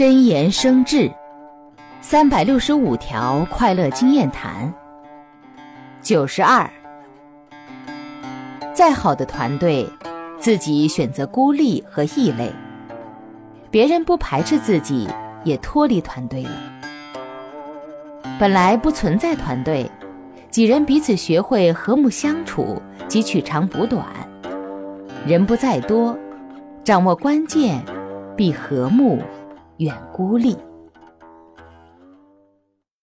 真言生智，三百六十五条快乐经验谈。九十二，再好的团队，自己选择孤立和异类，别人不排斥自己，也脱离团队了。本来不存在团队，几人彼此学会和睦相处及取长补短。人不在多，掌握关键，必和睦。远孤立。